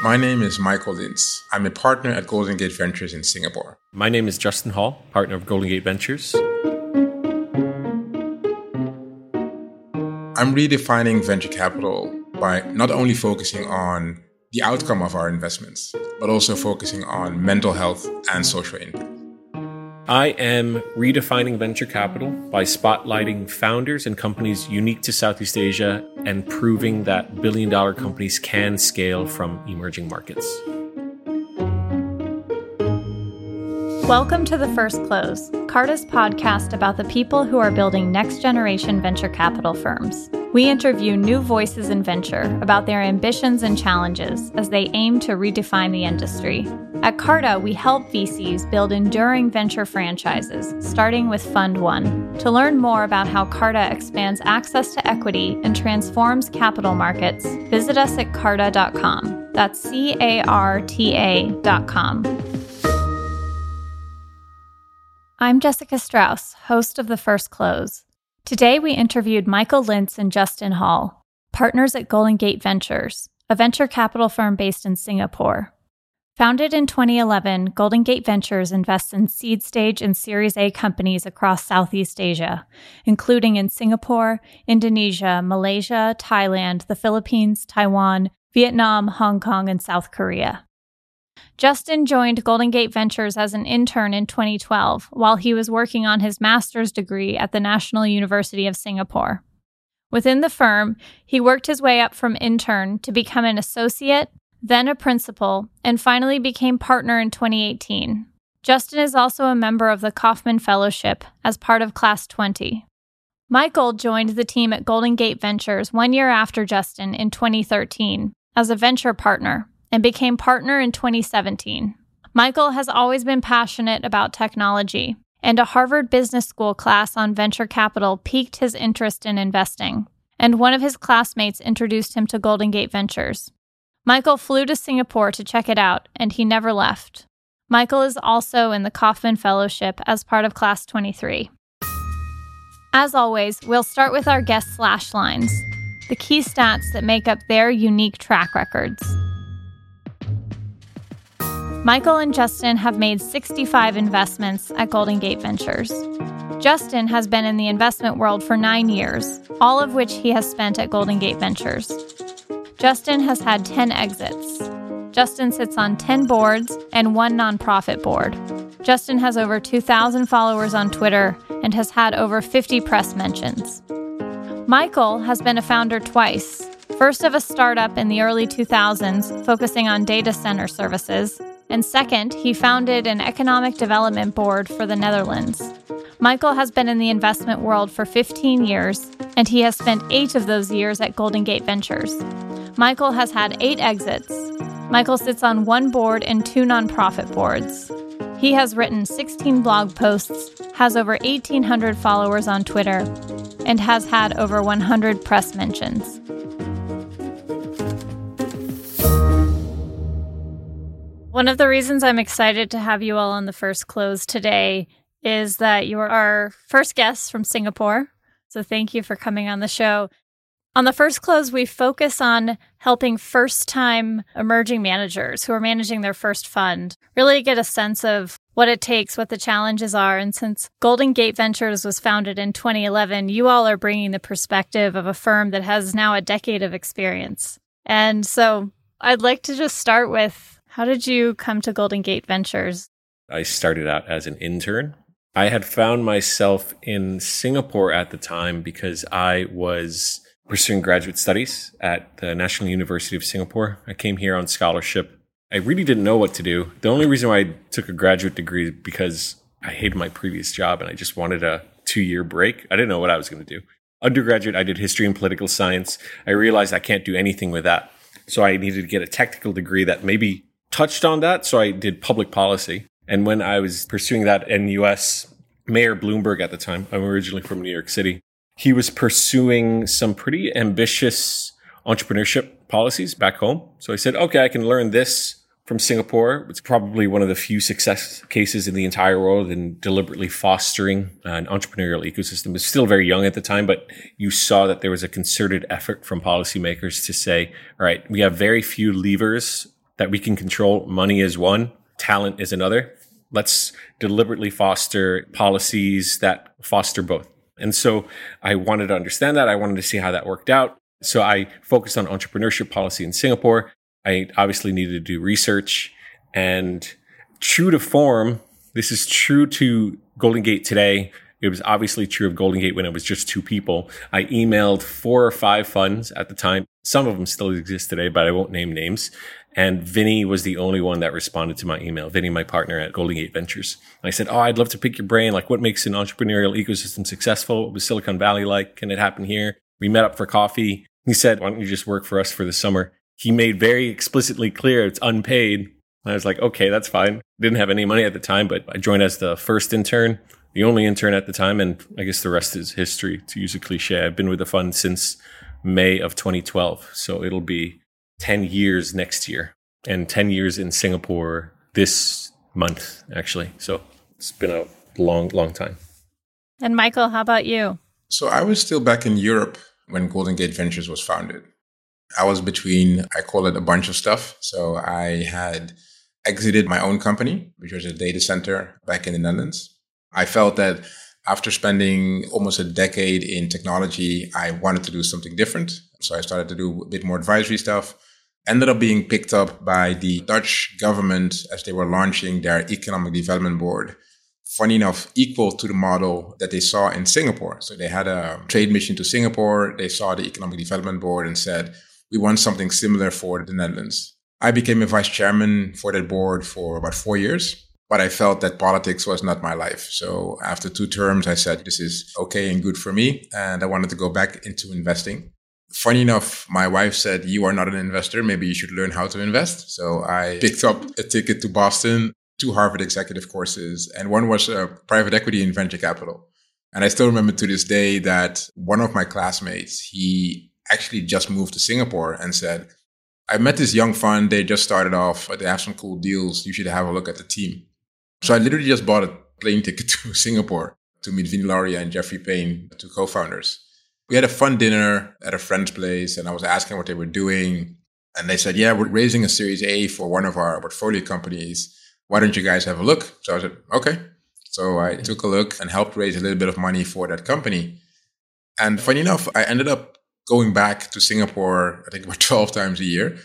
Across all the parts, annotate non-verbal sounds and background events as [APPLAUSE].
My name is Michael Lints. I'm a partner at Golden Gate Ventures in Singapore. My name is Justin Hall, partner of Golden Gate Ventures. I'm redefining venture capital by not only focusing on the outcome of our investments, but also focusing on mental health and social impact. I am redefining venture capital by spotlighting founders and companies unique to Southeast Asia and proving that billion dollar companies can scale from emerging markets. Welcome to The First Close, Carta's podcast about the people who are building next generation venture capital firms. We interview new voices in venture about their ambitions and challenges as they aim to redefine the industry. At Carta, we help VCs build enduring venture franchises, starting with Fund One. To learn more about how Carta expands access to equity and transforms capital markets, visit us at carta.com. That's C A R T A.com. I'm Jessica Strauss, host of The First Close. Today, we interviewed Michael Lints and Justin Hall, partners at Golden Gate Ventures, a venture capital firm based in Singapore. Founded in 2011, Golden Gate Ventures invests in seed stage and Series A companies across Southeast Asia, including in Singapore, Indonesia, Malaysia, Thailand, the Philippines, Taiwan, Vietnam, Hong Kong, and South Korea. Justin joined Golden Gate Ventures as an intern in 2012 while he was working on his master's degree at the National University of Singapore. Within the firm, he worked his way up from intern to become an associate, then a principal, and finally became partner in 2018. Justin is also a member of the Kauffman Fellowship as part of Class 20. Michael joined the team at Golden Gate Ventures one year after Justin in 2013 as a venture partner and became partner in 2017. Michael has always been passionate about technology, and a Harvard Business School class on venture capital piqued his interest in investing, and one of his classmates introduced him to Golden Gate Ventures. Michael flew to Singapore to check it out, and he never left. Michael is also in the Kauffman Fellowship as part of Class 23. As always, we'll start with our guest slash lines, the key stats that make up their unique track records. Michael and Justin have made 65 investments at Golden Gate Ventures. Justin has been in the investment world for nine years, all of which he has spent at Golden Gate Ventures. Justin has had 10 exits. Justin sits on 10 boards and one nonprofit board. Justin has over 2,000 followers on Twitter and has had over 50 press mentions. Michael has been a founder twice. First of a startup in the early 2000s focusing on data center services, and second, he founded an economic development board for the Netherlands. Michael has been in the investment world for 15 years, and he has spent eight of those years at Golden Gate Ventures. Michael has had eight exits. Michael sits on one board and two nonprofit boards. He has written 16 blog posts, has over 1,800 followers on Twitter, and has had over 100 press mentions. One of the reasons I'm excited to have you all on the first close today is that you are our first guest from Singapore. So thank you for coming on the show. On the first close, we focus on helping first time emerging managers who are managing their first fund really get a sense of what it takes, what the challenges are. And since Golden Gate Ventures was founded in 2011, you all are bringing the perspective of a firm that has now a decade of experience. And so I'd like to just start with how did you come to Golden Gate Ventures? I started out as an intern. I had found myself in Singapore at the time because I was pursuing graduate studies at the National University of Singapore. I came here on scholarship. I really didn't know what to do. The only reason why I took a graduate degree is because I hated my previous job and I just wanted a two year break. I didn't know what I was going to do. Undergraduate, I did history and political science. I realized I can't do anything with that. So I needed to get a technical degree that maybe touched on that. So I did public policy. And when I was pursuing that in US, Mayor Bloomberg at the time, I'm originally from New York City, he was pursuing some pretty ambitious entrepreneurship policies back home. So I said, okay, I can learn this from Singapore. It's probably one of the few success cases in the entire world in deliberately fostering an entrepreneurial ecosystem. It's still very young at the time, but you saw that there was a concerted effort from policymakers to say, all right, we have very few levers that we can control. Money is one, talent is another. Let's deliberately foster policies that foster both. And so I wanted to understand that. I wanted to see how that worked out. So I focused on entrepreneurship policy in Singapore. I obviously needed to do research and true to form, this is true to Golden Gate today. It was obviously true of Golden Gate when it was just two people. I emailed four or five funds at the time. Some of them still exist today, but I won't name names. And Vinny was the only one that responded to my email. Vinny, my partner at Golden Gate Ventures. And I said, Oh, I'd love to pick your brain. Like, what makes an entrepreneurial ecosystem successful? What was Silicon Valley like? Can it happen here? We met up for coffee. He said, Why don't you just work for us for the summer? He made very explicitly clear it's unpaid. And I was like, okay, that's fine. Didn't have any money at the time, but I joined as the first intern, the only intern at the time. And I guess the rest is history, to use a cliche. I've been with the fund since May of 2012. So it'll be 10 years next year and 10 years in Singapore this month, actually. So it's been a long, long time. And Michael, how about you? So I was still back in Europe when Golden Gate Ventures was founded. I was between, I call it a bunch of stuff. So I had exited my own company, which was a data center back in the Netherlands. I felt that after spending almost a decade in technology, I wanted to do something different. So I started to do a bit more advisory stuff. Ended up being picked up by the Dutch government as they were launching their economic development board. Funny enough, equal to the model that they saw in Singapore. So they had a trade mission to Singapore. They saw the economic development board and said, we want something similar for the Netherlands. I became a vice chairman for that board for about four years, but I felt that politics was not my life. So after two terms, I said, this is okay and good for me. And I wanted to go back into investing. Funny enough, my wife said, you are not an investor. Maybe you should learn how to invest. So I picked up a ticket to Boston, two Harvard executive courses, and one was a private equity and venture capital. And I still remember to this day that one of my classmates, he actually just moved to Singapore and said, I met this young fund. They just started off. They have some cool deals. You should have a look at the team. So I literally just bought a plane ticket [LAUGHS] to Singapore to meet Vinny Lauria and Jeffrey Payne, two co-founders. We had a fun dinner at a friend's place and I was asking what they were doing. And they said, yeah, we're raising a series A for one of our portfolio companies. Why don't you guys have a look? So I said, okay. So I mm-hmm. took a look and helped raise a little bit of money for that company. And funny enough, I ended up going back to Singapore, I think about [LAUGHS] 12 times a year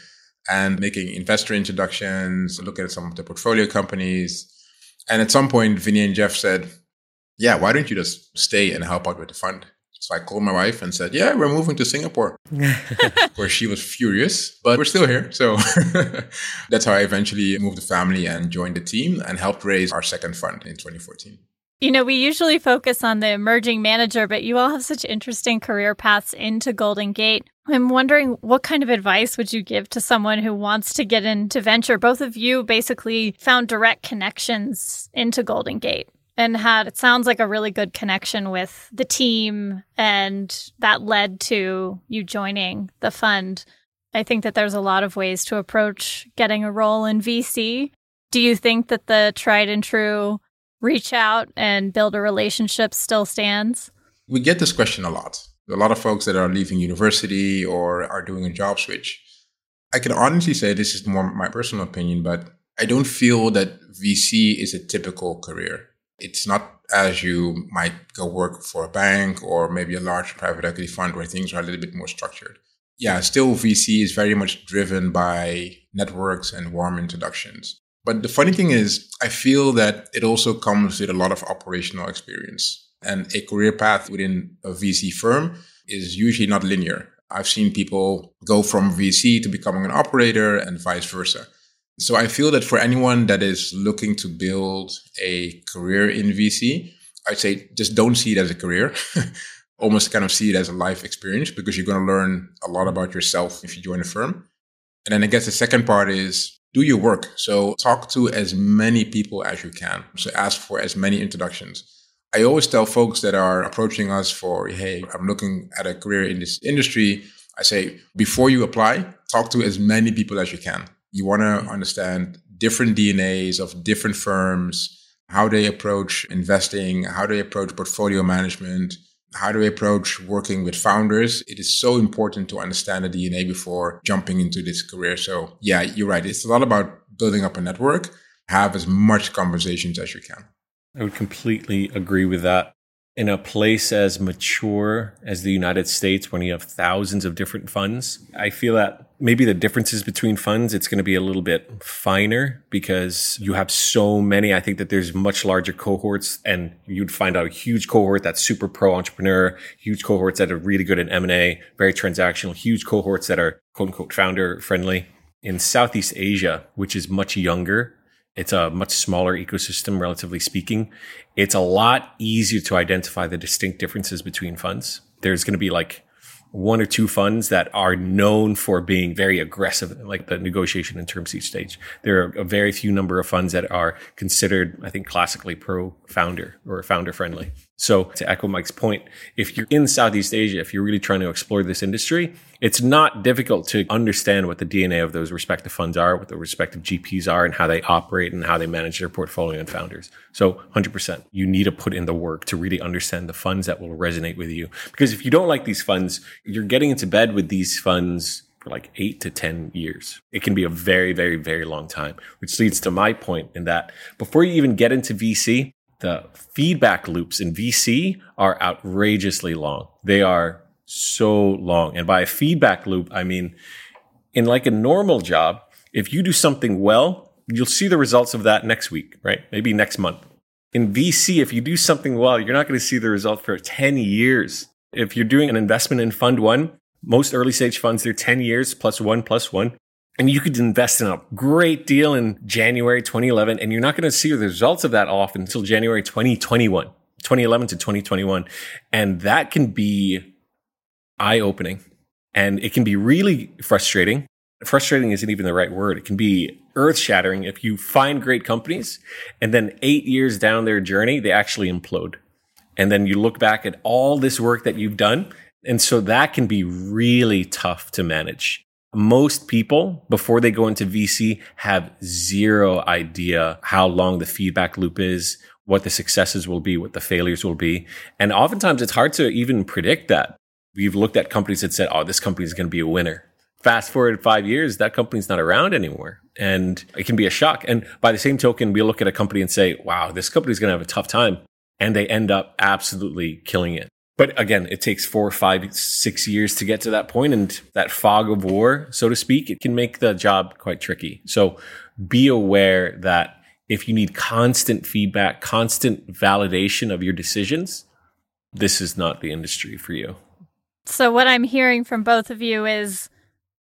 and making investor introductions, looking at some of the portfolio companies. And at some point, Vinny and Jeff said, yeah, why don't you just stay and help out with the fund? So I called my wife and said, yeah, we're moving to Singapore. [LAUGHS] Where she was furious, but we're still here. So [LAUGHS] that's how I eventually moved the family and joined the team and helped raise our second fund in 2014. You know, we usually focus on the emerging manager, but you all have such interesting career paths into Golden Gate. I'm wondering what kind of advice would you give to someone who wants to get into venture? Both of you basically found direct connections into Golden Gate and had it sounds like a really good connection with the team and that led to you joining the fund. I think that there's a lot of ways to approach getting a role in VC. Do you think that the tried and true reach out and build a relationship still stands? We get this question a lot. A lot of folks that are leaving university or are doing a job switch. I can honestly say this is more my personal opinion, but I don't feel that VC is a typical career. It's not as you might go work for a bank or maybe a large private equity fund where things are a little bit more structured. Yeah, still VC is very much driven by networks and warm introductions. But the funny thing is, I feel that it also comes with a lot of operational experience. And a career path within a VC firm is usually not linear. I've seen people go from VC to becoming an operator and vice versa. So I feel that for anyone that is looking to build a career in VC, I'd say just don't see it as a career. [LAUGHS] Almost kind of see it as a life experience because you're going to learn a lot about yourself if you join a firm. And then I guess the second part is do your work. So talk to as many people as you can. So ask for as many introductions. I always tell folks that are approaching us for, hey, I'm looking at a career in this industry. I say, before you apply, talk to as many people as you can. You want to understand different DNAs of different firms, how they approach investing, how they approach portfolio management. how do we approach working with founders? It is so important to understand the DNA before jumping into this career. So yeah, you're right. It's a lot about building up a network. Have as much conversations as you can. I would completely agree with that in a place as mature as the United States, when you have thousands of different funds, I feel that maybe the differences between funds, it's going to be a little bit finer because you have so many. I think that there's much larger cohorts and you'd find out a huge cohort that's super pro entrepreneur, huge cohorts that are really good at M&A, very transactional, huge cohorts that are quote unquote founder friendly. In Southeast Asia, which is much younger, it's a much smaller ecosystem, relatively speaking. It's a lot easier to identify the distinct differences between funds. There's going to be like one or two funds that are known for being very aggressive, like the negotiation and term sheet stage. There are a very few number of funds that are considered, I think, classically pro founder or founder friendly. So to echo Mike's point, if you're in Southeast Asia, if you're really trying to explore this industry, it's not difficult to understand what the DNA of those respective funds are, what the respective GPs are, and how they operate and how they manage their portfolio and founders. So 100%, you need to put in the work to really understand the funds that will resonate with you. Because if you don't like these funds, you're getting into bed with these funds for like eight to 10 years. It can be a very, very, very long time, which leads to my point in that before you even get into VC, the feedback loops in VC are outrageously long. They are so long. And by a feedback loop, I mean, in like a normal job, if you do something well, you'll see the results of that next week, right? Maybe next month. In VC, if you do something well, you're not going to see the result for 10 years. If you're doing an investment in fund one, most early stage funds, they're 10 years plus one plus one. And you could invest in a great deal in January 2011, and you're not going to see the results of that off until January 2021, 2011 to 2021. And that can be eye opening and it can be really frustrating. Frustrating isn't even the right word. It can be earth shattering if you find great companies and then eight years down their journey, they actually implode. And then you look back at all this work that you've done. And so that can be really tough to manage. Most people, before they go into VC, have zero idea how long the feedback loop is, what the successes will be, what the failures will be. And oftentimes it's hard to even predict that we've looked at companies that said, oh, this company is going to be a winner. Fast forward five years, that company's not around anymore. And it can be a shock. And by the same token, we look at a company and say, wow, this company's going to have a tough time. And they end up absolutely killing it. But again, it takes four, five, six years to get to that point, and that fog of war, so to speak, it can make the job quite tricky. So be aware that if you need constant feedback, constant validation of your decisions, this is not the industry for you. So, what I'm hearing from both of you is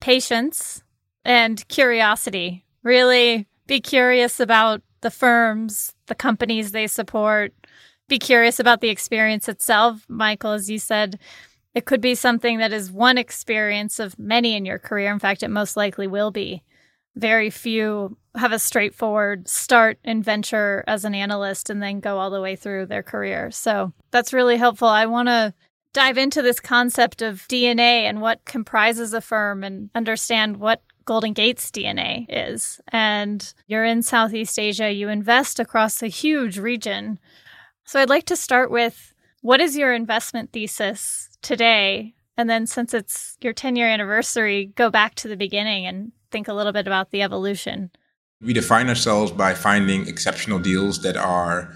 patience and curiosity. Really be curious about the firms, the companies they support. Be curious about the experience itself. Michael, as you said, it could be something that is one experience of many in your career. In fact, it most likely will be. Very few have a straightforward start and venture as an analyst and then go all the way through their career. So that's really helpful. I want to dive into this concept of DNA and what comprises a firm and understand what Golden Gate's DNA is. And you're in Southeast Asia, you invest across a huge region. So I'd like to start with what is your investment thesis today? And then, since it's your 10 year anniversary, go back to the beginning and think a little bit about the evolution. We define ourselves by finding exceptional deals that are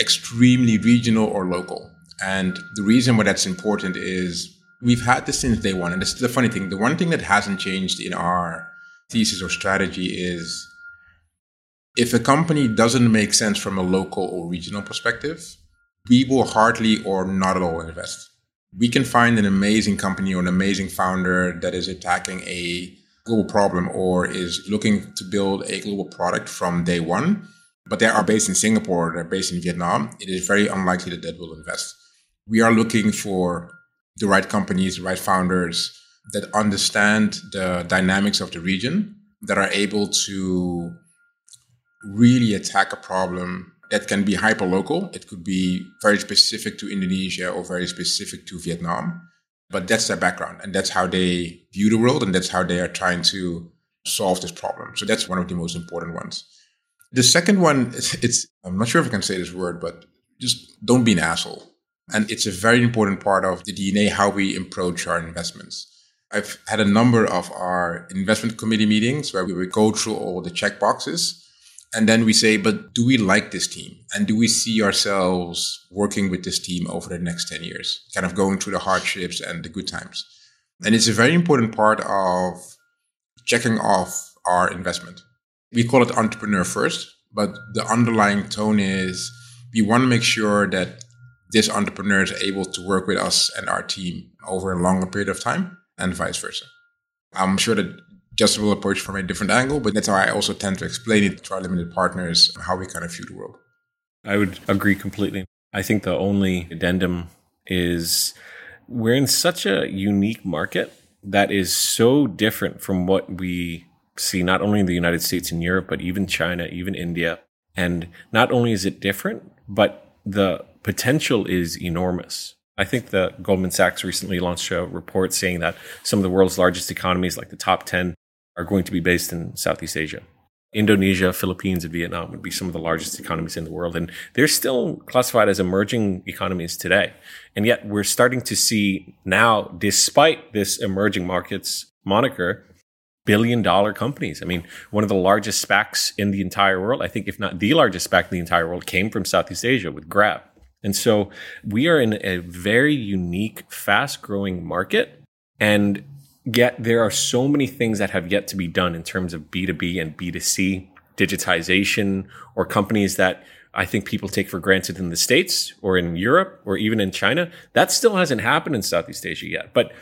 extremely regional or local. And the reason why that's important is we've had this since day one. And this is the funny thing. The one thing that hasn't changed in our thesis or strategy is if a company doesn't make sense from a local or regional perspective, we will hardly or not at all invest. We can find an amazing company or an amazing founder that is attacking a global problem or is looking to build a global product from day one, but they are based in Singapore, they're based in Vietnam. It is very unlikely that they will invest we are looking for the right companies, the right founders that understand the dynamics of the region, that are able to really attack a problem that can be hyper local. It could be very specific to Indonesia or very specific to Vietnam. But that's their background and that's how they view the world and that's how they are trying to solve this problem. So that's one of the most important ones. The second one, it's I'm not sure if I can say this word, but just don't be an asshole And it's a very important part of the DNA, how we approach our investments. I've had a number of our investment committee meetings where we would go through all the check boxes. And then we say, but do we like this team? And do we see ourselves working with this team over the next 10 years? Kind of going through the hardships and the good times. And it's a very important part of checking off our investment. We call it entrepreneur first, but the underlying tone is we want to make sure that this entrepreneur is able to work with us and our team over a longer period of time and vice versa. I'm sure that Will approach from a different angle, but that's how I also tend to explain it to our limited partners how we kind of view the world. I would agree completely. I think the only addendum is we're in such a unique market that is so different from what we see not only in the United States and Europe, but even China, even India. And not only is it different, but the potential is enormous. I think the Goldman Sachs recently launched a report saying that some of the world's largest economies, like the top 10, are going to be based in Southeast Asia. Indonesia, Philippines, and Vietnam would be some of the largest economies in the world. And they're still classified as emerging economies today. And yet we're starting to see now, despite this emerging markets moniker, billion dollar companies. I mean, one of the largest SPACs in the entire world, I think, if not the largest SPAC in the entire world, came from Southeast Asia with Grab. And so we are in a very unique, fast growing market. And yet there are so many things that have yet to be done in terms of B2B and B2C digitization or companies that I think people take for granted in the States or in Europe or even in China. That still hasn't happened in Southeast Asia yet. But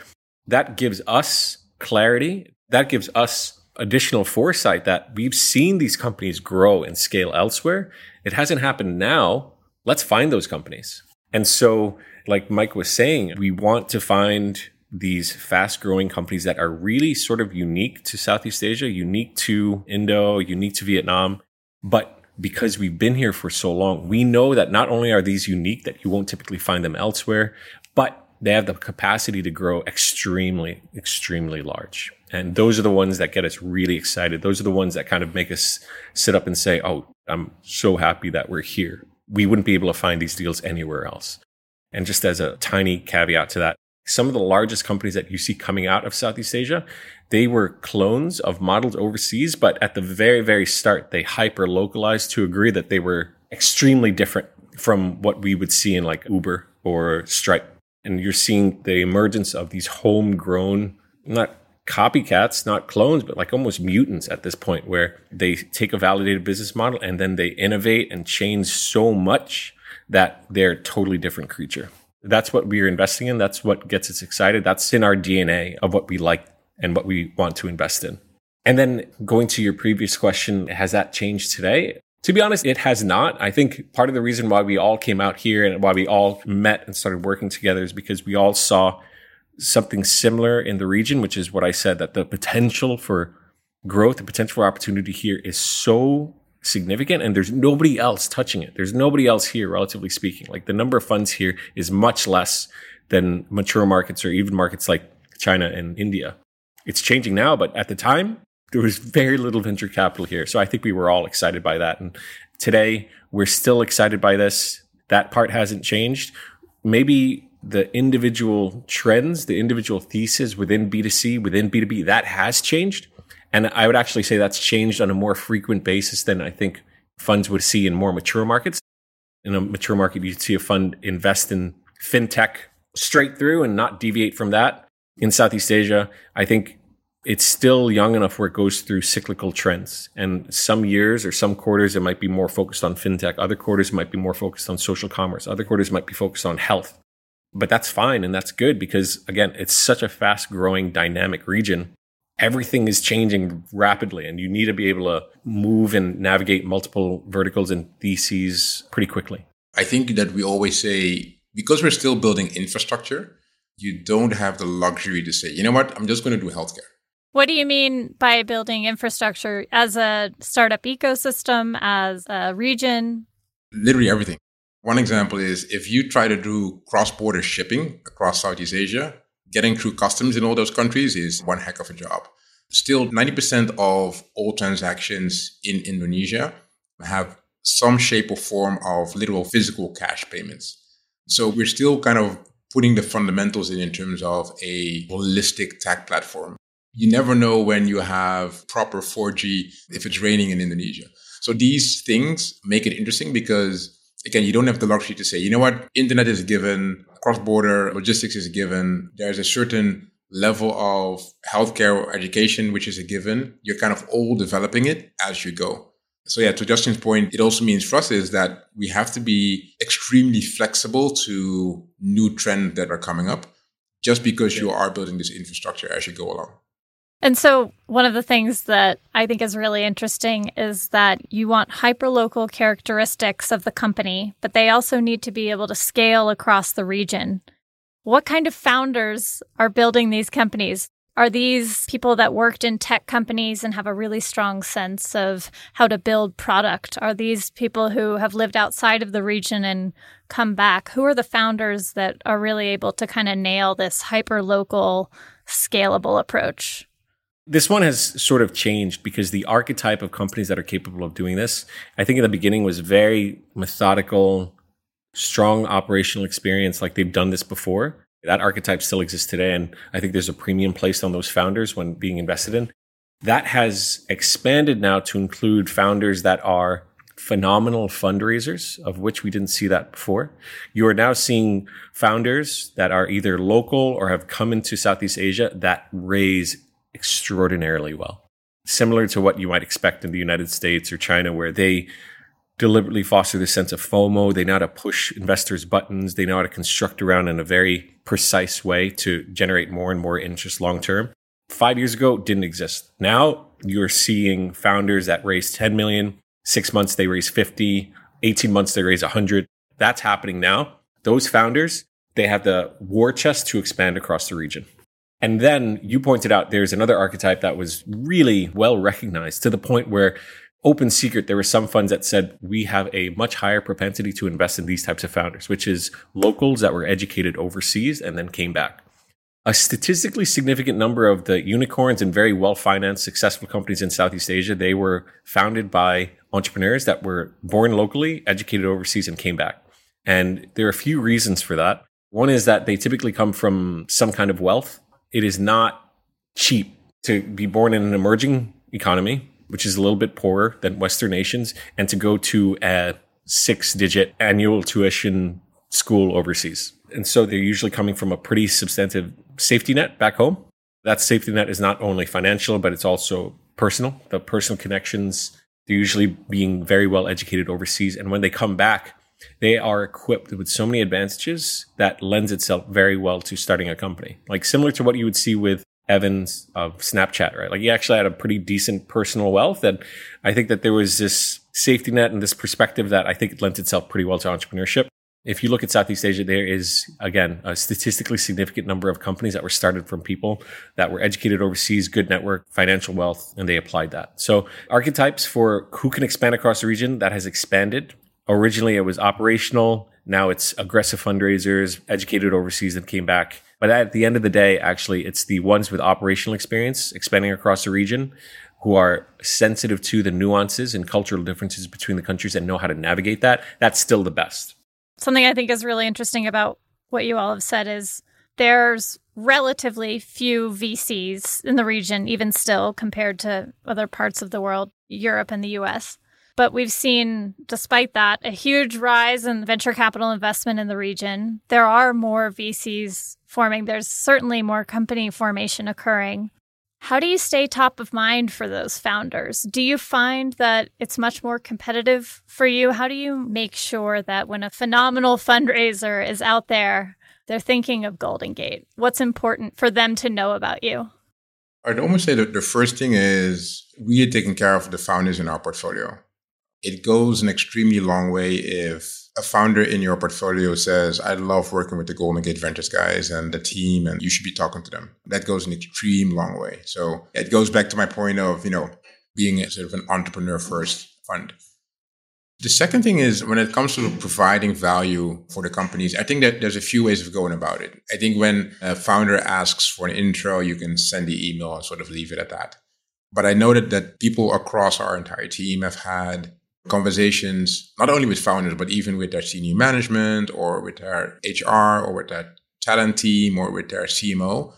that gives us clarity. That gives us additional foresight that we've seen these companies grow and scale elsewhere. It hasn't happened now let's find those companies. And so, like Mike was saying, we want to find these fast growing companies that are really sort of unique to Southeast Asia, unique to Indo, unique to Vietnam. But because we've been here for so long, we know that not only are these unique, that you won't typically find them elsewhere, but they have the capacity to grow extremely, extremely large. And those are the ones that get us really excited. Those are the ones that kind of make us sit up and say, Oh, I'm so happy that we're here we wouldn't be able to find these deals anywhere else. And just as a tiny caveat to that, some of the largest companies that you see coming out of Southeast Asia, they were clones of models overseas, but at the very, very start, they hyper localized to agree that they were extremely different from what we would see in like Uber or Stripe. And you're seeing the emergence of these homegrown, not copycats, not clones, but like almost mutants at this point where they take a validated business model and then they innovate and change so much that they're a totally different creature. That's what we're investing in. That's what gets us excited. That's in our DNA of what we like and what we want to invest in. And then going to your previous question, has that changed today? To be honest, it has not. I think part of the reason why we all came out here and why we all met and started working together is because we all saw something similar in the region, which is what I said that the potential for growth, the potential for opportunity here is so significant and there's nobody else touching it. There's nobody else here, relatively speaking. Like the number of funds here is much less than mature markets or even markets like China and India. It's changing now, but at the time, there was very little venture capital here. So I think we were all excited by that. And today, we're still excited by this. That part hasn't changed. Maybe the individual trends, the individual thesis within B2C, within B2B, that has changed. And I would actually say that's changed on a more frequent basis than I think funds would see in more mature markets. In a mature market, you'd see a fund invest in fintech straight through and not deviate from that. In Southeast Asia, I think it's still young enough where it goes through cyclical trends. And some years or some quarters, it might be more focused on fintech. Other quarters might be more focused on social commerce. Other quarters might be focused on health but that's fine and that's good because again it's such a fast growing dynamic region everything is changing rapidly and you need to be able to move and navigate multiple verticals and theses pretty quickly. I think that we always say because we're still building infrastructure you don't have the luxury to say you know what? I'm just going to do healthcare. What do you mean by building infrastructure as a startup ecosystem as a region? Literally everything. One example is if you try to do cross border shipping across Southeast Asia, getting through customs in all those countries is one heck of a job. Still, 90% of all transactions in Indonesia have some shape or form of literal physical cash payments. So we're still kind of putting the fundamentals in in terms of a holistic tech platform. You never know when you have proper 4G if it's raining in Indonesia. So these things make it interesting because again, you don't have the luxury to say, you know what, internet is given, cross-border logistics is given. There's a certain level of healthcare or education, which is a given. You're kind of all developing it as you go. So yeah, to Justin's point, it also means for us is that we have to be extremely flexible to new trends that are coming up just because you are building this infrastructure as you go along. And so, one of the things that I think is really interesting is that you want hyperlocal characteristics of the company, but they also need to be able to scale across the region. What kind of founders are building these companies? Are these people that worked in tech companies and have a really strong sense of how to build product? Are these people who have lived outside of the region and come back? Who are the founders that are really able to kind of nail this hyper local, scalable approach? This one has sort of changed because the archetype of companies that are capable of doing this, I think in the beginning was very methodical, strong operational experience, like they've done this before. That archetype still exists today. And I think there's a premium placed on those founders when being invested in. That has expanded now to include founders that are phenomenal fundraisers, of which we didn't see that before. You are now seeing founders that are either local or have come into Southeast Asia that raise extraordinarily well. Similar to what you might expect in the United States or China, where they deliberately foster this sense of FOMO. They know how to push investors' buttons. They know how to construct around in a very precise way to generate more and more interest long term. Five years ago, didn't exist. Now you're seeing founders that raise 10 million, six months they raise 50, 18 months they raise 100. That's happening now. Those founders, they have the war chest to expand across the region. And then you pointed out there's another archetype that was really well recognized to the point where open secret, there were some funds that said we have a much higher propensity to invest in these types of founders, which is locals that were educated overseas and then came back. A statistically significant number of the unicorns and very well financed, successful companies in Southeast Asia, they were founded by entrepreneurs that were born locally, educated overseas, and came back. And there are a few reasons for that. One is that they typically come from some kind of wealth it is not cheap to be born in an emerging economy, which is a little bit poorer than Western nations, and to go to a six digit annual tuition school overseas. And so they're usually coming from a pretty substantive safety net back home. That safety net is not only financial, but it's also personal. The personal connections, they're usually being very well educated overseas. And when they come back, they are equipped with so many advantages that lends itself very well to starting a company. Like similar to what you would see with Evans of Snapchat, right? Like he actually had a pretty decent personal wealth. And I think that there was this safety net and this perspective that I think it lent itself pretty well to entrepreneurship. If you look at Southeast Asia, there is, again, a statistically significant number of companies that were started from people that were educated overseas, good network, financial wealth, and they applied that. So archetypes for who can expand across the region that has expanded Originally, it was operational. Now it's aggressive fundraisers, educated overseas and came back. But at the end of the day, actually, it's the ones with operational experience expanding across the region who are sensitive to the nuances and cultural differences between the countries and know how to navigate that. That's still the best. Something I think is really interesting about what you all have said is there's relatively few VCs in the region, even still, compared to other parts of the world, Europe and the US. But we've seen, despite that, a huge rise in venture capital investment in the region. There are more VCs forming, there's certainly more company formation occurring. How do you stay top of mind for those founders? Do you find that it's much more competitive for you? How do you make sure that when a phenomenal fundraiser is out there, they're thinking of Golden Gate? What's important for them to know about you? I'd almost say that the first thing is we are taking care of the founders in our portfolio it goes an extremely long way if a founder in your portfolio says, I love working with the Golden Gate Ventures guys and the team, and you should be talking to them. That goes an extreme long way. So it goes back to my point of, you know, being sort of an entrepreneur first fund. The second thing is when it comes to providing value for the companies, I think that there's a few ways of going about it. I think when a founder asks for an intro, you can send the email and sort of leave it at that. But I noted that people across our entire team have had conversations, not only with founders, but even with their senior management or with their HR or with their talent team or with their CMO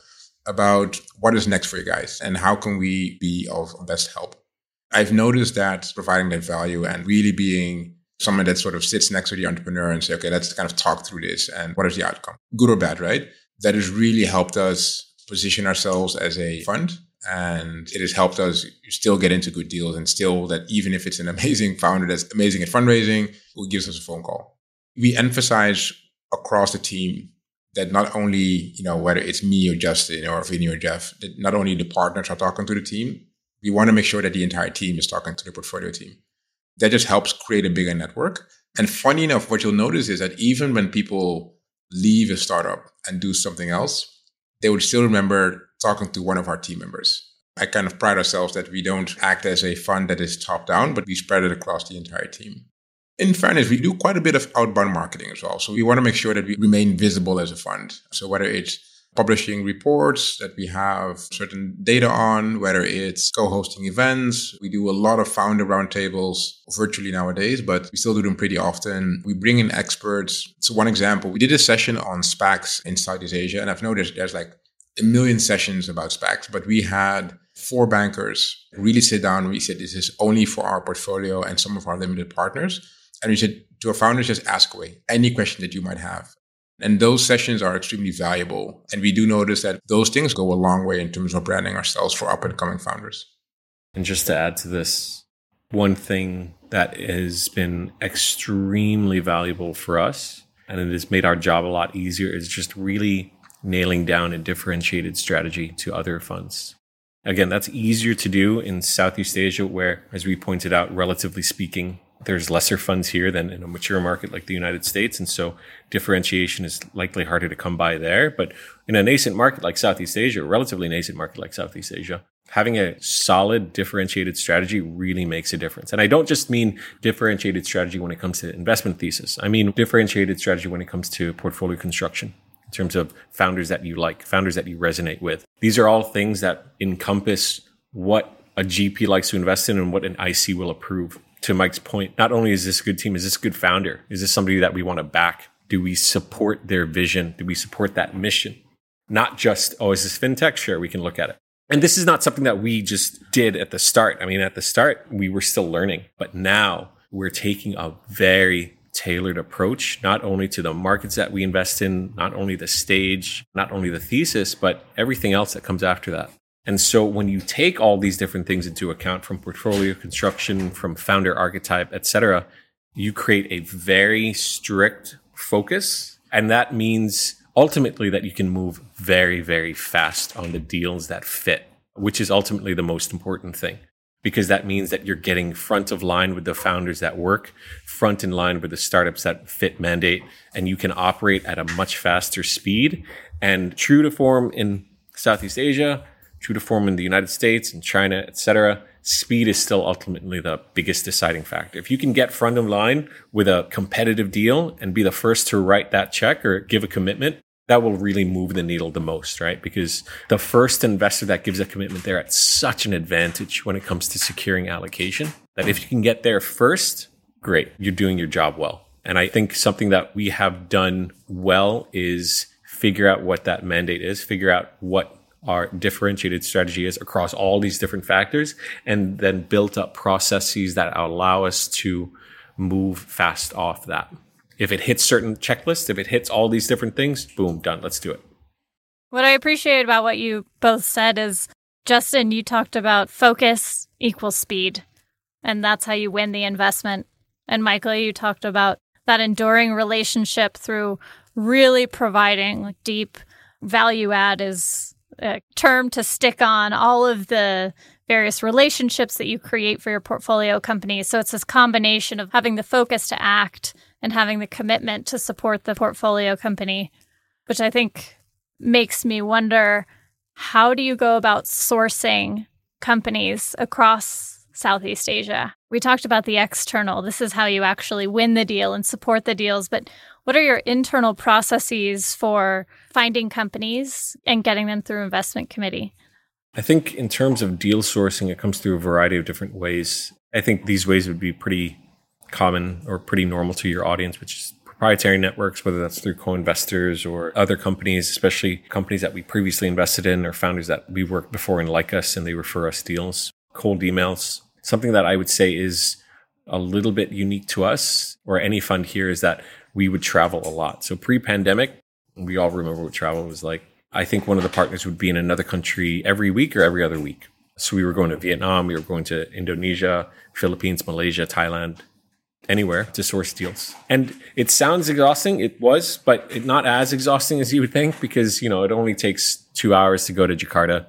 about what is next for you guys and how can we be of best help. I've noticed that providing that value and really being someone that sort of sits next to the entrepreneur and say, okay, let's kind of talk through this and what is the outcome, good or bad, right? That has really helped us position ourselves as a fund. And it has helped us still get into good deals and still that even if it's an amazing [LAUGHS] founder that's amazing at fundraising, who gives us a phone call. We emphasize across the team that not only, you know, whether it's me or Justin or Vinny or Jeff, that not only the partners are talking to the team, we want to make sure that the entire team is talking to the portfolio team. That just helps create a bigger network. And funny enough, what you'll notice is that even when people leave a startup and do something else, they would still remember talking to one of our team members. I kind of pride ourselves that we don't act as a fund that is top down, but we spread it across the entire team. In fairness, we do quite a bit of outbound marketing as well. So we want to make sure that we remain visible as a fund. So whether it's publishing reports that we have certain data on, whether it's co-hosting events. We do a lot of founder roundtables virtually nowadays, but we still do them pretty often. We bring in experts. So one example, we did a session on SPACs in Southeast Asia, and I've noticed there's like a million sessions about SPACs, but we had four bankers really sit down. We said, this is only for our portfolio and some of our limited partners. And we said to our founders, just ask away any question that you might have. And those sessions are extremely valuable. And we do notice that those things go a long way in terms of branding ourselves for up and coming founders. And just to add to this, one thing that has been extremely valuable for us and it has made our job a lot easier is just really nailing down a differentiated strategy to other funds. Again, that's easier to do in Southeast Asia, where, as we pointed out, relatively speaking, there's lesser funds here than in a mature market like the United States. And so differentiation is likely harder to come by there. But in a nascent market like Southeast Asia, a relatively nascent market like Southeast Asia, having a solid differentiated strategy really makes a difference. And I don't just mean differentiated strategy when it comes to investment thesis. I mean differentiated strategy when it comes to portfolio construction in terms of founders that you like, founders that you resonate with. These are all things that encompass what a GP likes to invest in and what an IC will approve to Mike's point, not only is this a good team, is this a good founder? Is this somebody that we want to back? Do we support their vision? Do we support that mission? Not just, oh, is this fintech? Sure, we can look at it. And this is not something that we just did at the start. I mean, at the start, we were still learning, but now we're taking a very tailored approach, not only to the markets that we invest in, not only the stage, not only the thesis, but everything else that comes after that. And so when you take all these different things into account from portfolio construction, from founder archetype, et cetera, you create a very strict focus. And that means ultimately that you can move very, very fast on the deals that fit, which is ultimately the most important thing. Because that means that you're getting front of line with the founders that work, front in line with the startups that fit mandate, and you can operate at a much faster speed. And true to form in Southeast Asia, true to form in the United States and China, etc., speed is still ultimately the biggest deciding factor. If you can get front of line with a competitive deal and be the first to write that check or give a commitment, that will really move the needle the most, right? Because the first investor that gives a commitment there at such an advantage when it comes to securing allocation that if you can get there first, great, you're doing your job well. And I think something that we have done well is figure out what that mandate is, figure out what our differentiated strategy is across all these different factors, and then built up processes that allow us to move fast off that. If it hits certain checklists, if it hits all these different things, boom, done. Let's do it. What I appreciate about what you both said is Justin, you talked about focus equals speed, and that's how you win the investment. And Michael, you talked about that enduring relationship through really providing like deep value add is a term to stick on all of the various relationships that you create for your portfolio companies. So it's this combination of having the focus to act and having the commitment to support the portfolio company, which I think makes me wonder how do you go about sourcing companies across Southeast Asia? We talked about the external. This is how you actually win the deal and support the deals, but what are your internal processes for finding companies and getting them through investment committee? I think in terms of deal sourcing, it comes through a variety of different ways. I think these ways would be pretty common or pretty normal to your audience, which is proprietary networks, whether that's through co-investors or other companies, especially companies that we previously invested in or founders that we worked before and like us and they refer us deals, cold emails. Something that I would say is a little bit unique to us or any fund here is that we would travel a lot. So pre-pandemic, we all remember what travel was like. I think one of the partners would be in another country every week or every other week. So we were going to Vietnam, we were going to Indonesia, Philippines, Malaysia, Thailand, anywhere to source deals. And it sounds exhausting. It was, but it, not as exhausting as you would think because, you know, it only takes two hours to go to Jakarta,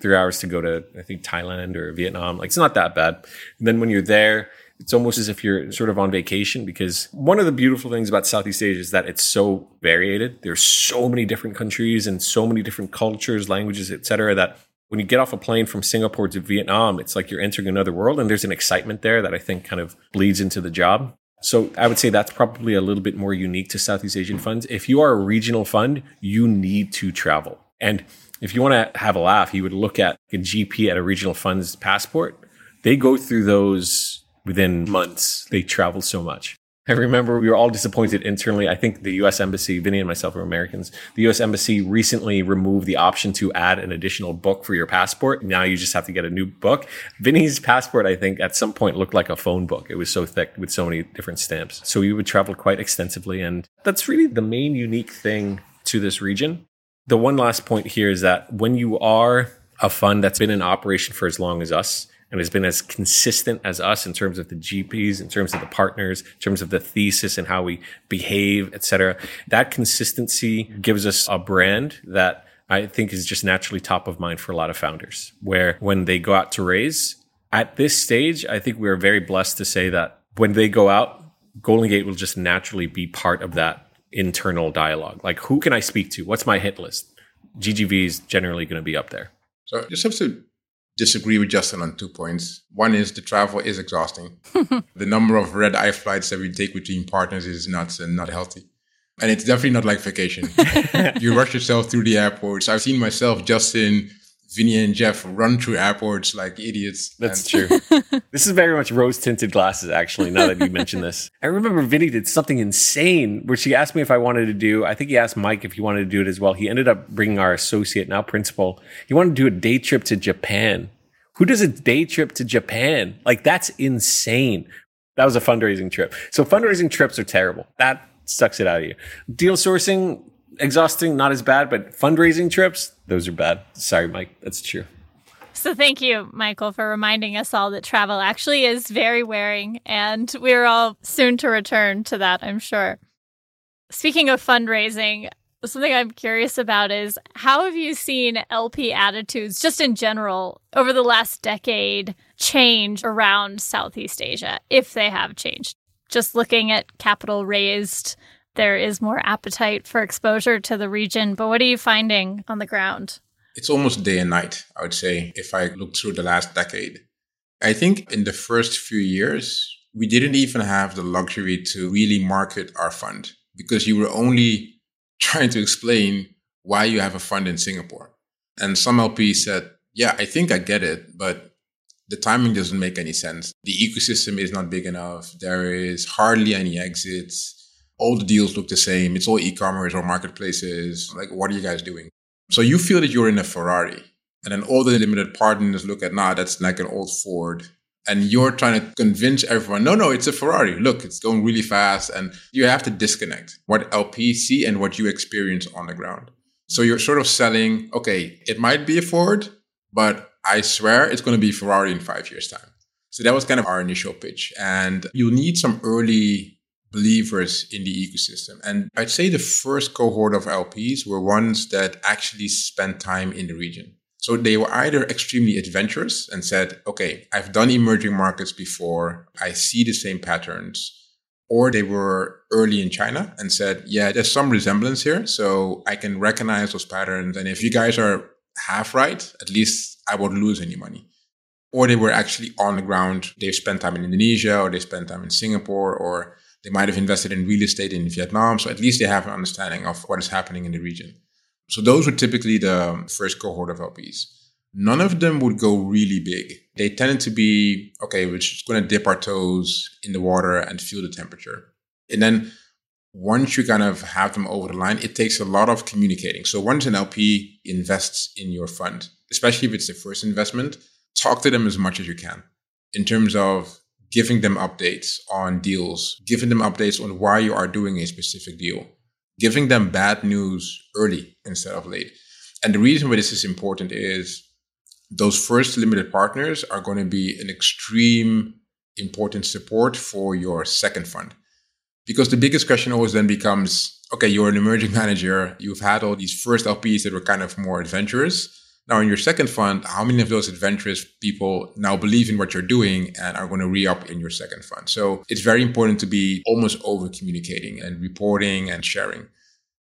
three hours to go to, I think, Thailand or Vietnam. Like, it's not that bad. And then when you're there, it's almost as if you're sort of on vacation because one of the beautiful things about Southeast Asia is that it's so variated. There's so many different countries and so many different cultures, languages, etc. that when you get off a plane from Singapore to Vietnam, it's like you're entering another world and there's an excitement there that I think kind of bleeds into the job. So I would say that's probably a little bit more unique to Southeast Asian funds. If you are a regional fund, you need to travel. And if you want to have a laugh, you would look at a GP at a regional fund's passport. They go through those within months. They travel so much. I remember we were all disappointed internally. I think the US Embassy, Vinny and myself are Americans. The US Embassy recently removed the option to add an additional book for your passport. Now you just have to get a new book. Vinny's passport, I think, at some point looked like a phone book. It was so thick with so many different stamps. So we would travel quite extensively. And that's really the main unique thing to this region. The one last point here is that when you are a fund that's been in operation for as long as us, and has been as consistent as us in terms of the GPs, in terms of the partners, in terms of the thesis and how we behave, et cetera. That consistency gives us a brand that I think is just naturally top of mind for a lot of founders, where when they go out to raise, at this stage, I think we're very blessed to say that when they go out, Golden Gate will just naturally be part of that internal dialogue. Like, who can I speak to? What's my hit list? GGV is generally going to be up there. So just have to disagree with Justin on two points. One is the travel is exhausting. [LAUGHS] the number of red eye flights that we take between partners is not uh, not healthy. And it's definitely not like vacation. [LAUGHS] you rush yourself through the airports. I've seen myself, Justin, Vinny and Jeff run through airports like idiots. That's true. [LAUGHS] this is very much rose tinted glasses, actually, now that you mention this. I remember Vinny did something insane where she asked me if I wanted to do, I think he asked Mike if he wanted to do it as well. He ended up bringing our associate, now principal. He wanted to do a day trip to Japan. Who does a day trip to Japan? Like, that's insane. That was a fundraising trip. So, fundraising trips are terrible. That sucks it out of you. Deal sourcing, exhausting, not as bad, but fundraising trips, those are bad. Sorry, Mike, that's true. So thank you, Michael, for reminding us all that travel actually is very wearing, and we're all soon to return to that, I'm sure. Speaking of fundraising, something I'm curious about is how have you seen LP attitudes, just in general, over the last decade change around Southeast Asia, if they have changed? Just looking at capital raised there is more appetite for exposure to the region. But what are you finding on the ground? It's almost day and night, I would say, if I look through the last decade. I think in the first few years, we didn't even have the luxury to really market our fund because you were only [LAUGHS] trying to explain why you have a fund in Singapore. And some LPs said, Yeah, I think I get it, but the timing doesn't make any sense. The ecosystem is not big enough. There is hardly any exits all the deals look the same. It's all e-commerce or marketplaces. Like, what are you guys doing? So you feel that you're in a Ferrari. And then all the limited partners look at, nah, that's like an old Ford. And you're trying to convince everyone, no, no, it's a Ferrari. Look, it's going really fast. And you have to disconnect what LP see and what you experience on the ground. So you're sort of selling, okay, it might be a Ford, but I swear it's going to be Ferrari in five years' time. So that was kind of our initial pitch. And you'll need some early believers in the ecosystem. And I'd say the first cohort of LPs were ones that actually spent time in the region. So they were either extremely adventurous and said, okay, I've done emerging markets before. I see the same patterns. Or they were early in China and said, yeah, there's some resemblance here. So I can recognize those patterns. And if you guys are half right, at least I won't lose any money. Or they were actually on the ground. They've spent time in Indonesia or they spent time in Singapore or they might have invested in real estate in Vietnam. So at least they have an understanding of what is happening in the region. So those were typically the first cohort of LPs. none of them would go really big. They tended to be, okay, we're just going to dip our toes in the water and feel the temperature. And then once you kind of have them over the line, it takes a lot of communicating. So once an LP invests in your fund, especially if it's the first investment, talk to them as much as you can in terms of giving them updates on deals, giving them updates on why you are doing a specific deal, giving them bad news early instead of late. And the reason why this is important is those first limited partners are going to be an extreme important support for your second fund. Because the biggest question always then becomes okay, you're an emerging [LAUGHS] manager, you've had all these first LPs that were kind of more adventurous. Now, in your second fund, how many of those adventurous people now believe in what you're doing and are going to re up in your second fund? So it's very important to be almost over communicating and reporting and sharing.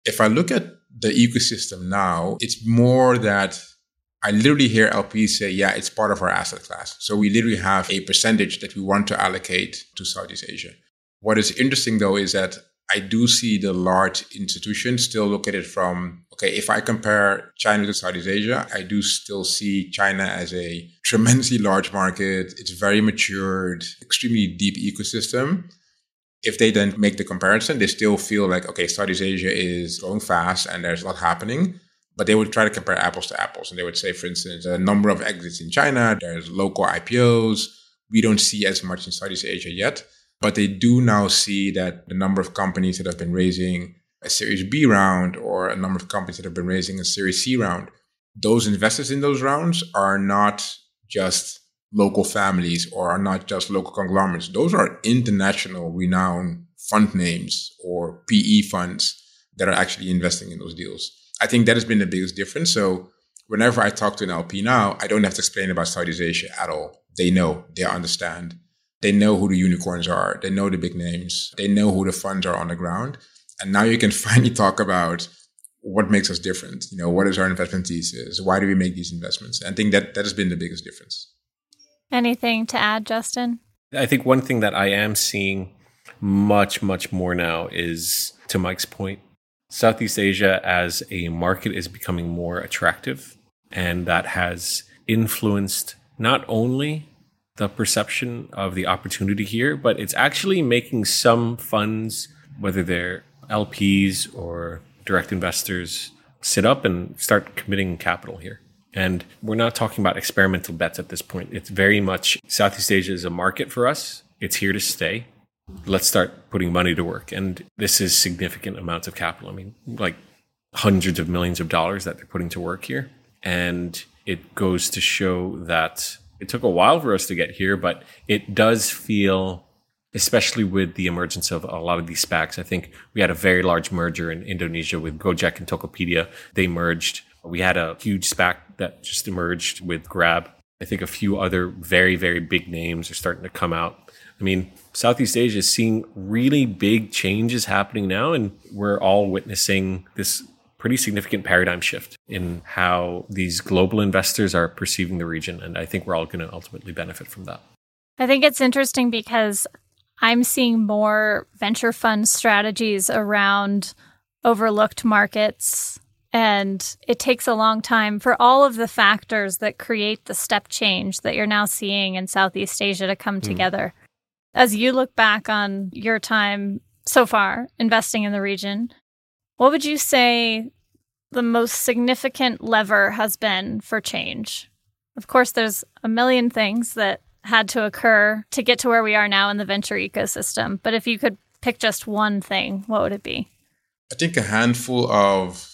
If I look at the ecosystem now, it's more that I literally hear LPs say, yeah, it's part of our asset class. So we literally have a percentage that we want to allocate to Southeast Asia. What is interesting though is that I do see the large institutions still look at it from, okay, if I compare China to Southeast Asia, I do still see China as a tremendously large market. It's very matured, extremely deep ecosystem. If they then make the comparison, they still feel like, okay, Southeast Asia is growing fast and there's a lot happening but they would try to compare apples to apples. And they would say, for instance, a number of exits in China, there's local IPOs. We don't see as much in Southeast Asia yet, but they do now see that the number of companies that have been raising a Series B round or a number of companies that have been raising a Series C round, those investors in those rounds are not just local families or are not just local conglomerates. Those are international renowned fund names or PE funds that are actually investing in those deals. I think that has been the biggest difference. So whenever I talk to an LP now, I don't have to explain about Asia at all. They know, they understand. They know who the unicorns are. They know the big names. They know who the funds are on the ground. And now you can [LAUGHS] finally talk about what makes us different. You know, what is our investment thesis? Why do we make these investments? And I think that that has been the biggest difference. Anything to add, Justin? I think one thing that I am seeing much, much more now is to Mike's point, Southeast Asia as a market is becoming more attractive, and that has influenced not only the perception of the opportunity here, but it's actually making some funds, whether they're LPs or direct investors, sit up and start committing capital here. And we're not talking about experimental bets at this point. It's very much Southeast Asia is a market for us. It's here to stay let's start putting money to work. And this is significant amounts of capital. I mean, like hundreds of millions of dollars that they're putting to work here. And it goes to show that it took a while for us to get here, but it does feel, especially with the emergence of a lot of these SPACs. I think we had a very large merger in Indonesia with Gojek and Tokopedia. They merged. We had a huge SPAC that just emerged with Grab. I think a few other very, very big names are starting to come out. I mean, Southeast Asia is seeing really big changes happening now, and we're all witnessing this pretty significant paradigm shift in how these global investors are perceiving the region. And I think we're all going to ultimately benefit from that. I think it's interesting because I'm seeing more venture fund strategies around overlooked markets. And it takes a long time for all of the factors that create the step change that you're now seeing in Southeast Asia to come mm. together. As you look back on your time so far investing in the region, what would you say the most significant lever has been for change? Of course, there's a million things that had to occur to get to where we are now in the venture ecosystem. But if you could pick just one thing, what would it be? I think a handful of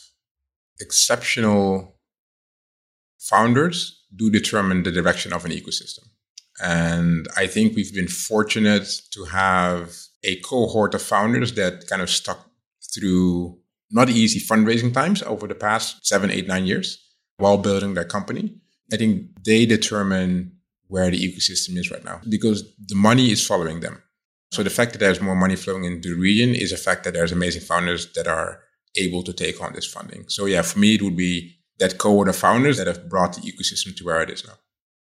exceptional founders do determine the direction of an ecosystem. And I think we've been fortunate to have a cohort of founders that kind of stuck through not easy fundraising times over the past seven, eight, nine years while building their company. I think they determine where the ecosystem is right now because the money is following them. So the fact that there's more money flowing into the region is a fact that there's amazing founders that are able to take on this funding. So yeah, for me, it would be that cohort of founders that have brought the ecosystem to where it is now.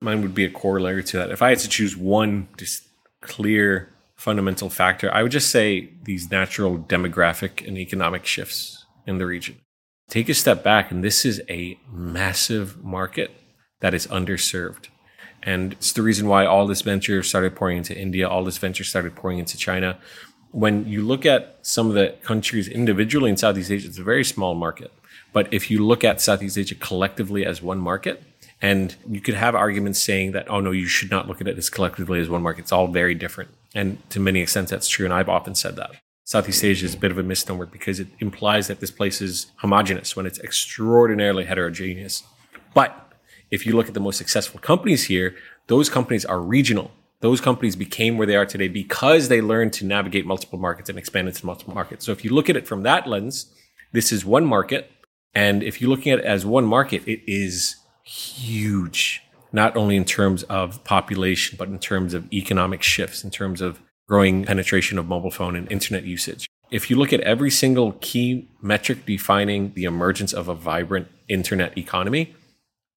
Mine would be a corollary to that. If I had to choose one just clear fundamental factor, I would just say these natural demographic and economic shifts in the region. Take a step back, and this is a massive market that is underserved. And it's the reason why all this venture started pouring into India, all this venture started pouring into China. When you look at some of the countries individually in Southeast Asia, it's a very small market. But if you look at Southeast Asia collectively as one market, and you could have arguments saying that, oh no, you should not look at it as collectively as one market. It's all very different. And to many extents, that's true. And I've often said that. Southeast Asia is a bit of a misnomer because it implies that this place is homogenous when it's extraordinarily heterogeneous. But if you look at the most successful companies here, those companies are regional. Those companies became where they are today because they learned to navigate multiple markets and expand into multiple markets. So if you look at it from that lens, this is one market. And if you're looking at it as one market, it is huge, not only in terms of population, but in terms of economic shifts, in terms of growing penetration of mobile phone and internet usage. If you look at every single key metric defining the emergence of a vibrant internet economy,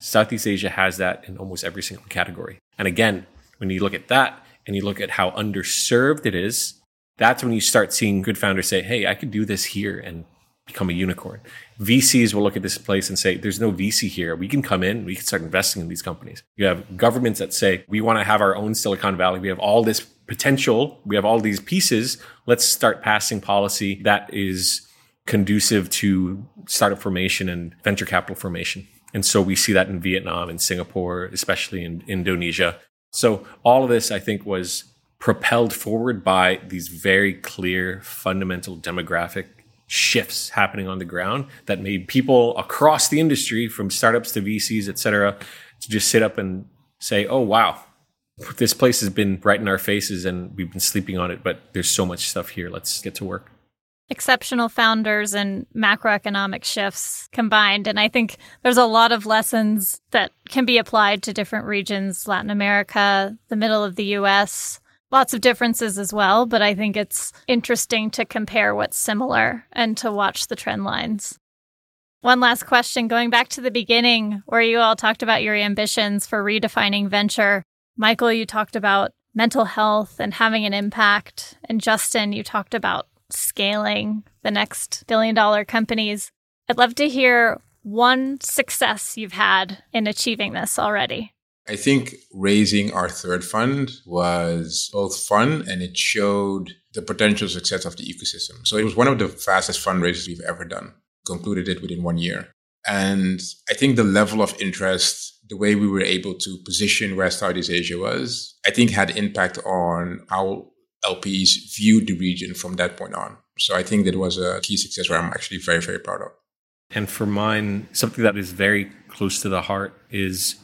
Southeast Asia has that in almost every single category. And again, when you look at that and you look at how underserved it is, that's when you start seeing good founders say, Hey, I could do this here and become a unicorn. VCs will look at this place and say, there's no VC here. We can come in, we can start investing in these companies. You have governments that say, we want to have our own Silicon Valley. We have all this potential. We have all these pieces. Let's start passing policy that is conducive to startup formation and venture capital formation. And so we see that in Vietnam and Singapore, especially in Indonesia. So all of this, I think, was propelled forward by these very clear fundamental demographic shifts happening on the ground that made people across the industry from startups to VCs, et cetera, to just sit up and say, oh, wow, this place has been right in our faces and we've been sleeping on it, but there's so much stuff here. Let's get to work. Exceptional founders and macroeconomic shifts combined. And I think there's a lot of lessons that can be applied to different regions, Latin America, the middle of the US, lots of differences as well, but I think it's interesting to compare what's similar and to watch the trend lines. One last question going back to the beginning, where you all talked about your ambitions for redefining venture. Michael, you talked about mental health and having an impact. And Justin, you talked about scaling the next billion dollar companies. I'd love to hear one success you've had in achieving this already. I think raising our third fund was both fun and it showed the potential success of the ecosystem. So it was one of the fastest fundraisers we've ever done. Concluded it within one year. And I think the level of interest, the way we were able to position where Southeast Asia was, I think had impact on how LPs viewed the region from that point on. So I think that was a key success where I'm actually very, very proud of. And for mine, something that is very close to the heart is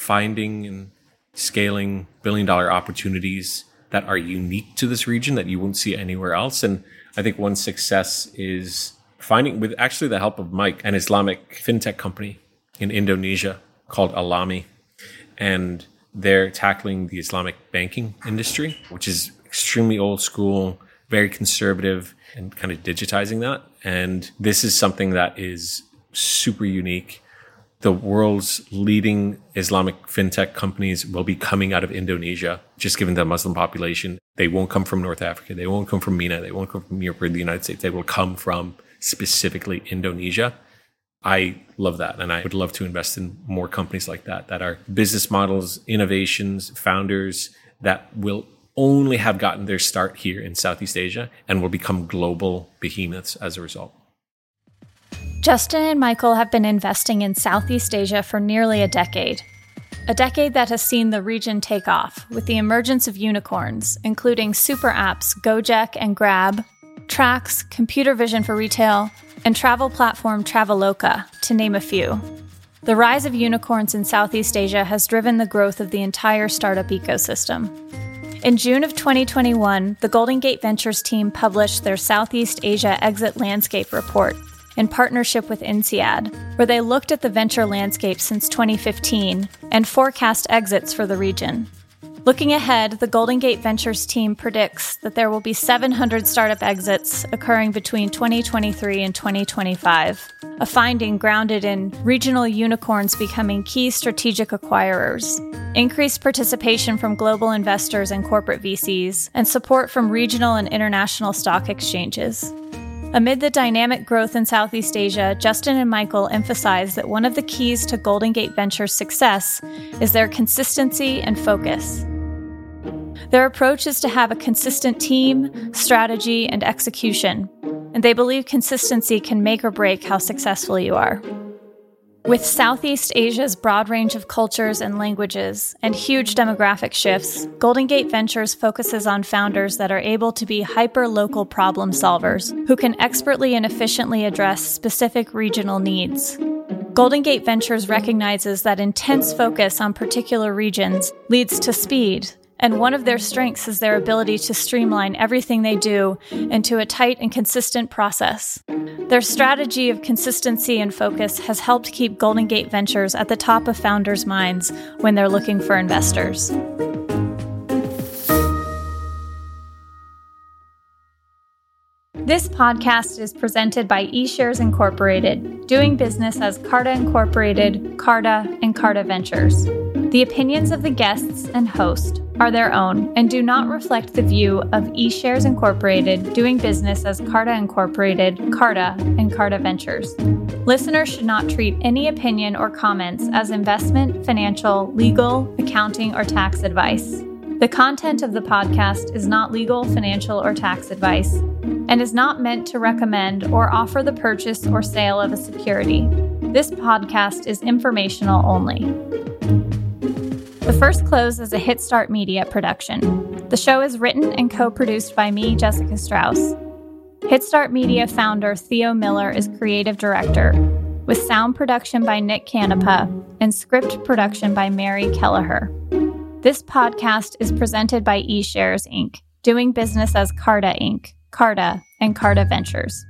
finding and scaling billion dollar opportunities that are unique to this region that you won't see anywhere else. And I think one success is finding, with actually the help of Mike, an Islamic fintech company in Indonesia called Alami. And they're tackling the Islamic banking industry, which is extremely old school, very conservative, and kind of digitizing that. And this is something that is super unique the world's leading Islamic fintech companies will be coming out of Indonesia, just given the Muslim population. They won't come from North Africa. They won't come from MENA. They won't come from Europe or the United States. They will come from specifically Indonesia. I love that. And I would love to invest in more companies like that, that are business models, innovations, founders that will only have gotten their start here in Southeast Asia and will become global behemoths as a result. Justin and Michael have been investing in Southeast Asia for nearly a decade. A decade that has seen the region take off with the emergence of unicorns, including super apps Gojek and Grab, Trax, computer vision for retail, and travel platform Traveloka, to name a few. The rise of unicorns in Southeast Asia has driven the growth of the entire startup ecosystem. In June of 2021, the Golden Gate Ventures team published their Southeast Asia Exit Landscape Report, in partnership with INSEAD, where they looked at the venture landscape since 2015 and forecast exits for the region. Looking ahead, the Golden Gate Ventures team predicts that there will be 700 startup exits occurring between 2023 and 2025, a finding grounded in regional unicorns becoming key strategic acquirers, increased participation from global investors and corporate VCs, and support from regional and international stock exchanges. Amid the dynamic growth in Southeast Asia, Justin and Michael emphasize that one of the keys to Golden Gate Ventures' success is their consistency and focus. Their approach is to have a consistent team, strategy, and execution, and they believe consistency can make or break how successful you are. With Southeast Asia's broad range of cultures and languages and huge demographic shifts, Golden Gate Ventures focuses on founders that are able to be hyper local problem solvers who can expertly and efficiently address specific regional needs. Golden Gate Ventures recognizes that intense focus on particular regions leads to speed, and one of their strengths is their ability to streamline everything they do into a tight and consistent process. Their strategy of consistency and focus has helped keep Golden Gate Ventures at the top of founders' minds when they're looking for investors. This podcast is presented by eShares Incorporated, doing business as Carta Incorporated, Carta, and Carta Ventures. The opinions of the guests and host are their own and do not reflect the view of eShares Incorporated doing business as Carta Incorporated, Carta, and Carta Ventures. Listeners should not treat any opinion or comments as investment, financial, legal, accounting, or tax advice. The content of the podcast is not legal, financial, or tax advice and is not meant to recommend or offer the purchase or sale of a security. This podcast is informational only. The First Close is a Hit Start Media production. The show is written and co produced by me, Jessica Strauss. Hit Start Media founder Theo Miller is creative director, with sound production by Nick Canepa and script production by Mary Kelleher. This podcast is presented by eShares Inc., doing business as Carta Inc., Carta, and Carta Ventures.